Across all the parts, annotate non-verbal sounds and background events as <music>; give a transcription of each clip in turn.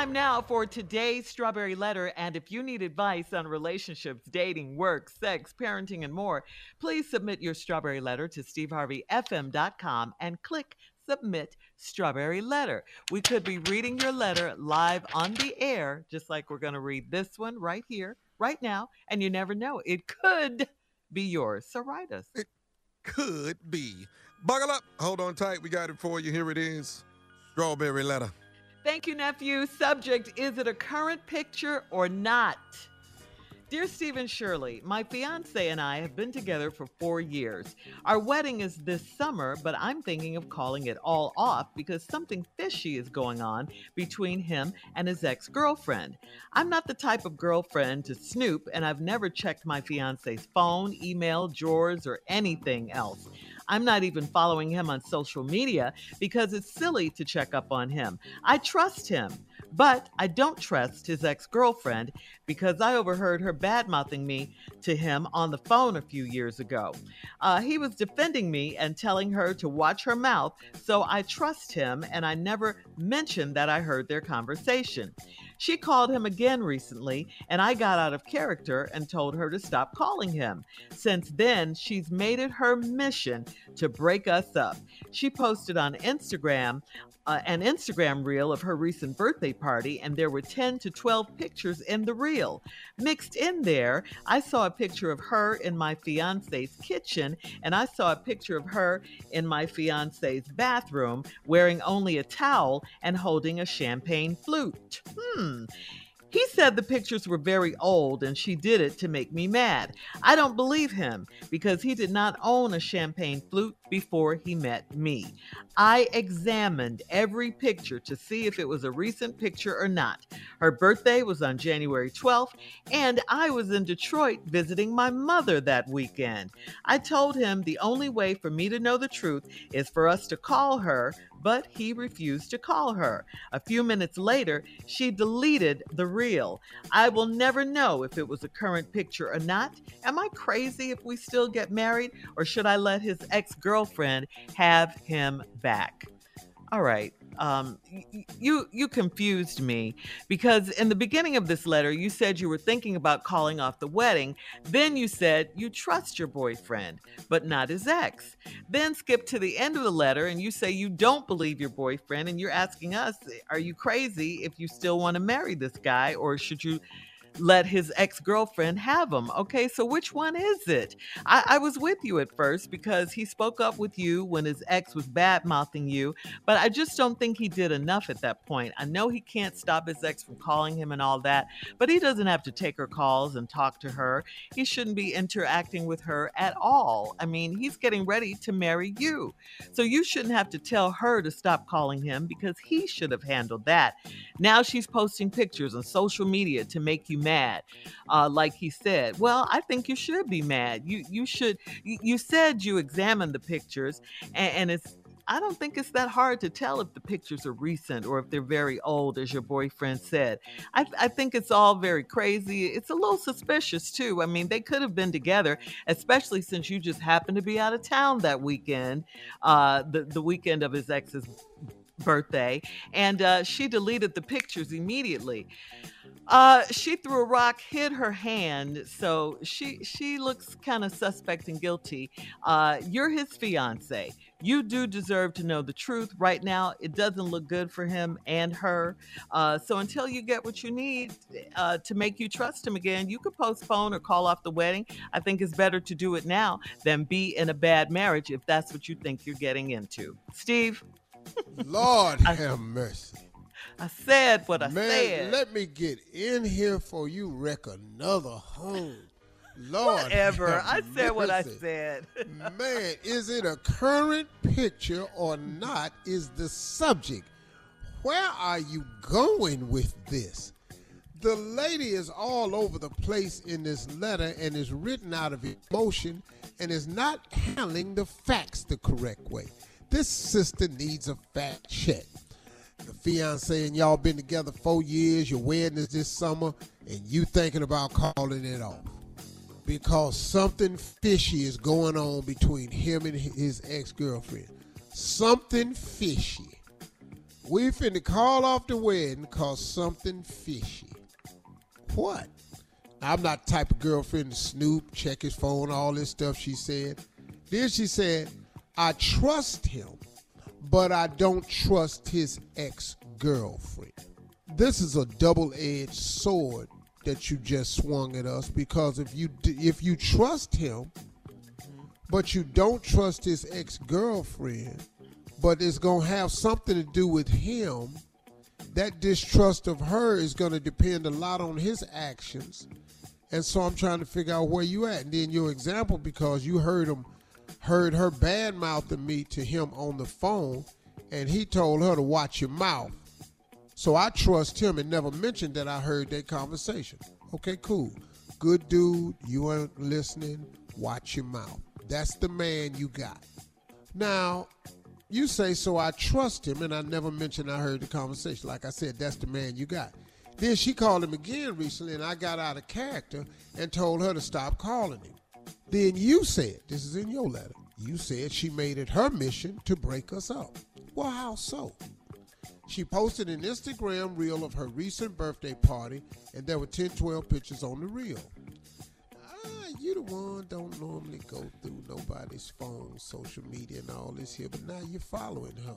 Time now for today's Strawberry Letter. And if you need advice on relationships, dating, work, sex, parenting, and more, please submit your Strawberry Letter to steveharveyfm.com and click Submit Strawberry Letter. We could be reading your letter live on the air, just like we're going to read this one right here, right now. And you never know, it could be yours. So write us. It could be. Buckle up. Hold on tight. We got it for you. Here it is Strawberry Letter. Thank you, nephew. Subject Is it a current picture or not? Dear Stephen Shirley, my fiance and I have been together for four years. Our wedding is this summer, but I'm thinking of calling it all off because something fishy is going on between him and his ex girlfriend. I'm not the type of girlfriend to snoop, and I've never checked my fiance's phone, email, drawers, or anything else. I'm not even following him on social media because it's silly to check up on him. I trust him, but I don't trust his ex girlfriend because I overheard her bad mouthing me to him on the phone a few years ago. Uh, he was defending me and telling her to watch her mouth, so I trust him and I never mentioned that I heard their conversation. She called him again recently, and I got out of character and told her to stop calling him. Since then, she's made it her mission to break us up. She posted on Instagram uh, an Instagram reel of her recent birthday party, and there were 10 to 12 pictures in the reel. Mixed in there, I saw a picture of her in my fiance's kitchen, and I saw a picture of her in my fiance's bathroom wearing only a towel and holding a champagne flute. Hmm. Hmm. He said the pictures were very old and she did it to make me mad. I don't believe him because he did not own a champagne flute before he met me. I examined every picture to see if it was a recent picture or not. Her birthday was on January 12th, and I was in Detroit visiting my mother that weekend. I told him the only way for me to know the truth is for us to call her, but he refused to call her. A few minutes later, she deleted the reel. I will never know if it was a current picture or not. Am I crazy if we still get married, or should I let his ex girlfriend have him back? All right. Um, you you confused me because in the beginning of this letter you said you were thinking about calling off the wedding. Then you said you trust your boyfriend, but not his ex. Then skip to the end of the letter and you say you don't believe your boyfriend and you're asking us, are you crazy if you still want to marry this guy or should you let his ex girlfriend have him. Okay, so which one is it? I, I, was with you at first because he spoke up with you when his ex was bad mouthing you, but I just don't think he did enough at that point. I know he can't stop his ex from calling him and all that, but he doesn't have to take her calls and talk to her. He shouldn't be interacting with her at all. I mean, he's getting ready to marry you. So you shouldn't have to tell her to stop calling him because he should have handled that. Now she's posting pictures on social media to make you mad, uh, like he said. Well, I think you should be mad. You you should. You said you examined the pictures, and, and it's I don't think it's that hard to tell if the pictures are recent or if they're very old, as your boyfriend said. I, I, think it's all very crazy. It's a little suspicious, too. I mean, they could have been together, especially since you just happened to be out of town that weekend, uh, the, the weekend of his ex's birthday. And uh, she deleted the pictures immediately. Uh, she threw a rock, hit her hand, so she she looks kind of suspect and guilty. Uh, you're his fiance. You do deserve to know the truth. Right now, it doesn't look good for him and her. Uh, so until you get what you need uh, to make you trust him again, you could postpone or call off the wedding. I think it's better to do it now than be in a bad marriage if that's what you think you're getting into. Steve. Lord <laughs> have mercy. I said what I Man, said. let me get in here for you wreck another home. Lord. Whatever. I said what I said. Man, <laughs> is it a current picture or not is the subject. Where are you going with this? The lady is all over the place in this letter and is written out of emotion and is not handling the facts the correct way. This sister needs a fact check the fiance and y'all been together four years, your wedding is this summer, and you thinking about calling it off. Because something fishy is going on between him and his ex-girlfriend. Something fishy. We finna call off the wedding cause something fishy. What? I'm not the type of girlfriend to snoop, check his phone, all this stuff she said. Then she said, I trust him but I don't trust his ex girlfriend. This is a double edged sword that you just swung at us because if you if you trust him, but you don't trust his ex girlfriend, but it's gonna have something to do with him. That distrust of her is going to depend a lot on his actions. And so I'm trying to figure out where you at. And then your example, because you heard him heard her bad mouthing me to him on the phone, and he told her to watch your mouth. So I trust him and never mentioned that I heard that conversation. Okay, cool. Good dude, you ain't listening, watch your mouth. That's the man you got. Now, you say, so I trust him, and I never mentioned I heard the conversation. Like I said, that's the man you got. Then she called him again recently, and I got out of character and told her to stop calling him. Then you said, this is in your letter, you said she made it her mission to break us up. Well, how so? She posted an Instagram reel of her recent birthday party, and there were 10, 12 pictures on the reel. Ah, you the one don't normally go through nobody's phone, social media, and all this here, but now you're following her.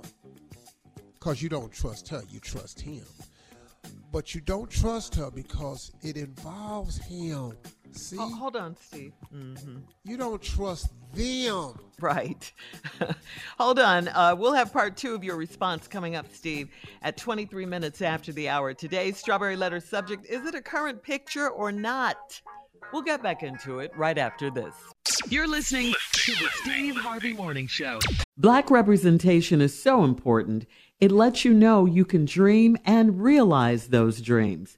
Because you don't trust her, you trust him. But you don't trust her because it involves him. See? Oh, hold on, Steve. Mm-hmm. You don't trust them. Right. <laughs> hold on. Uh, we'll have part two of your response coming up, Steve, at 23 minutes after the hour. Today's Strawberry Letter subject is it a current picture or not? We'll get back into it right after this. You're listening to the Steve Harvey Morning Show. Black representation is so important. It lets you know you can dream and realize those dreams.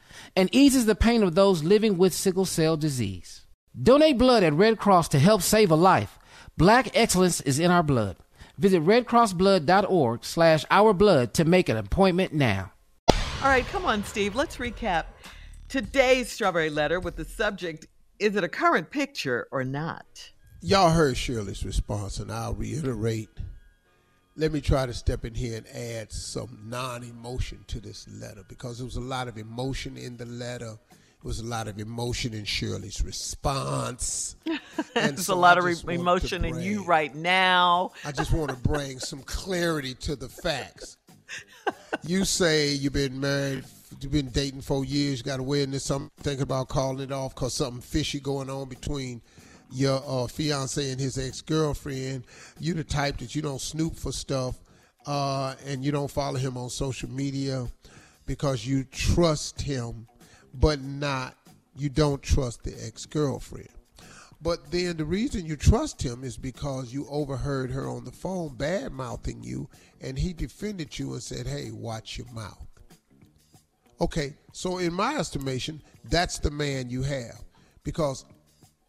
and eases the pain of those living with sickle cell disease. Donate blood at Red Cross to help save a life. Black excellence is in our blood. Visit redcrossblood.org slash ourblood to make an appointment now. All right, come on, Steve. Let's recap today's Strawberry Letter with the subject Is it a current picture or not? Y'all heard Shirley's response, and I'll reiterate. Let me try to step in here and add some non emotion to this letter because there was a lot of emotion in the letter. There was a lot of emotion in Shirley's response. <laughs> And There's so a lot of re- emotion in you right now. I just want to bring some clarity to the facts. You say you've been married, you've been dating for years, you got a wedding or something, thinking about calling it off because something fishy going on between your uh, fiance and his ex girlfriend. You the type that you don't snoop for stuff, uh, and you don't follow him on social media because you trust him, but not you don't trust the ex girlfriend. But then the reason you trust him is because you overheard her on the phone bad mouthing you, and he defended you and said, Hey, watch your mouth. Okay, so in my estimation, that's the man you have. Because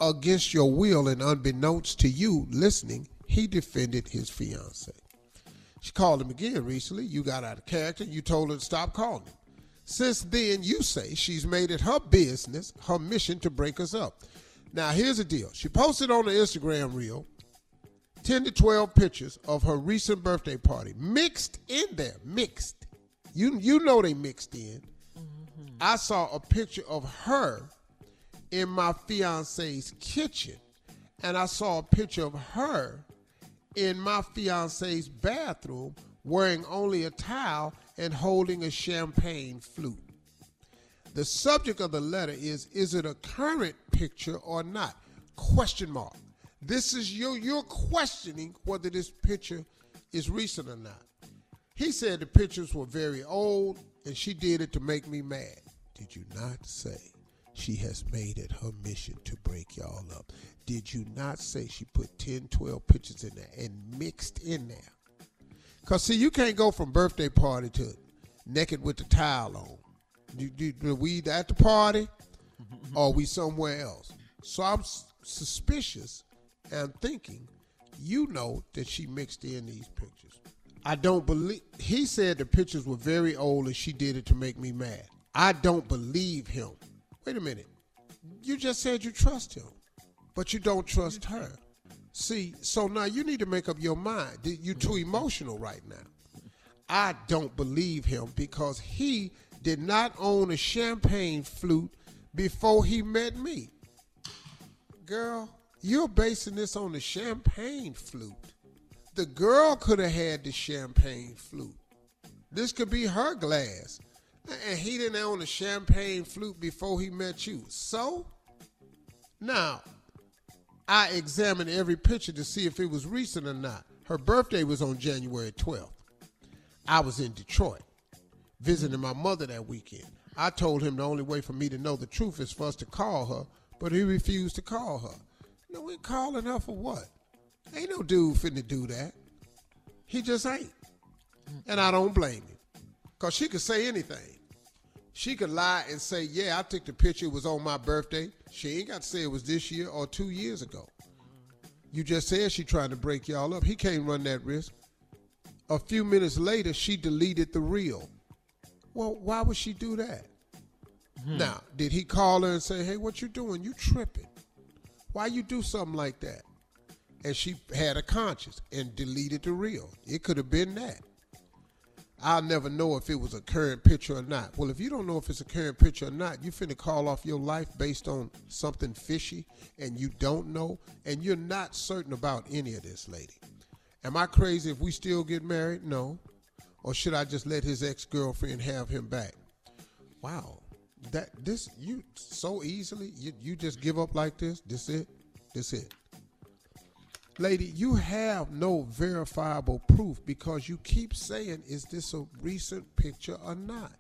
against your will and unbeknownst to you listening, he defended his fiance. She called him again recently. You got out of character. You told her to stop calling him. Since then, you say she's made it her business, her mission to break us up. Now, here's the deal. She posted on the Instagram reel 10 to 12 pictures of her recent birthday party, mixed in there, mixed. You, you know they mixed in. Mm-hmm. I saw a picture of her in my fiance's kitchen, and I saw a picture of her in my fiance's bathroom wearing only a towel and holding a champagne flute. The subject of the letter is is it a current picture or not? Question mark. This is your you're questioning whether this picture is recent or not. He said the pictures were very old and she did it to make me mad. Did you not say she has made it her mission to break y'all up? Did you not say she put 10, 12 pictures in there and mixed in there? Because, see, you can't go from birthday party to naked with the towel on. You, you, we either at the party <laughs> or we somewhere else. So I'm s- suspicious and thinking, you know that she mixed in these pictures. I don't believe. He said the pictures were very old and she did it to make me mad. I don't believe him. Wait a minute. You just said you trust him, but you don't trust her. See, so now you need to make up your mind. You're too emotional right now. I don't believe him because he did not own a champagne flute before he met me. Girl, you're basing this on the champagne flute. The girl could have had the champagne flute. This could be her glass. And he didn't own a champagne flute before he met you. So, now, I examined every picture to see if it was recent or not. Her birthday was on January 12th. I was in Detroit visiting my mother that weekend. I told him the only way for me to know the truth is for us to call her, but he refused to call her. No, we calling her for what? Ain't no dude finna do that. He just ain't. And I don't blame him. Because she could say anything. She could lie and say, yeah, I took the picture, it was on my birthday. She ain't got to say it was this year or two years ago. You just said she trying to break y'all up. He can't run that risk. A few minutes later, she deleted the reel. Well, why would she do that? Hmm. Now, did he call her and say, hey, what you doing? You tripping. Why you do something like that? And she had a conscience and deleted the reel. It could have been that. I'll never know if it was a current picture or not. Well, if you don't know if it's a current picture or not, you finna call off your life based on something fishy and you don't know and you're not certain about any of this, lady. Am I crazy if we still get married? No. Or should I just let his ex-girlfriend have him back? Wow. That this you so easily you, you just give up like this? This it? This it. Lady, you have no verifiable proof because you keep saying, is this a recent picture or not?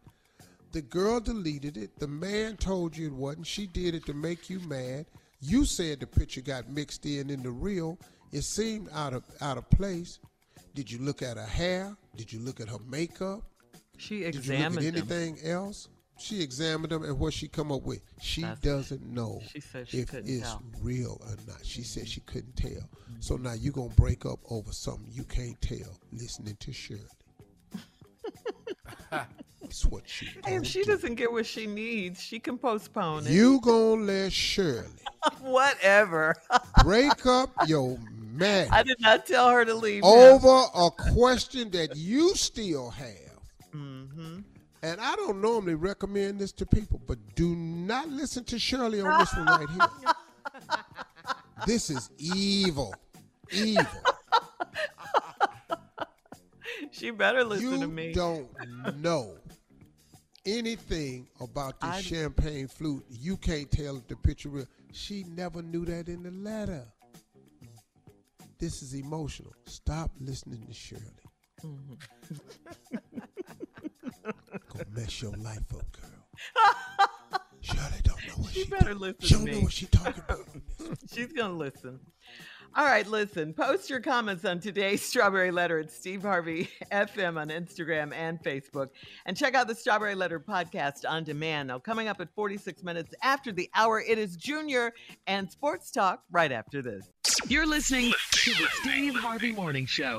The girl deleted it. The man told you it wasn't. She did it to make you mad. You said the picture got mixed in in the reel. It seemed out of out of place. Did you look at her hair? Did you look at her makeup? She examined Did you look at them. anything else? She examined them and what she come up with. She That's- doesn't know she she if it's tell. real or not. She said she couldn't tell. So now you're gonna break up over something you can't tell listening to Shirley. <laughs> It's what she if she do. doesn't get what she needs, she can postpone it. You gonna let Shirley <laughs> Whatever. <laughs> break up your marriage I did not tell her to leave. over a question that you still have. Mm-hmm. And I don't normally recommend this to people, but do not listen to Shirley on this one right here. <laughs> this is evil. Evil. She better listen you to me. You don't know anything about the champagne flute. You can't tell if the picture real. She never knew that in the letter. This is emotional. Stop listening to Shirley. Mm-hmm. <laughs> Gonna mess your life up, girl. <laughs> Shirley don't know what She she, better talk- listen She don't know me. what she talking about. <laughs> She's going to listen. All right, listen. Post your comments on today's Strawberry Letter at Steve Harvey <laughs> FM on Instagram and Facebook. And check out the Strawberry Letter podcast on demand. Now, coming up at 46 minutes after the hour, it is Junior and Sports Talk right after this. You're listening to the Steve Harvey Morning Show.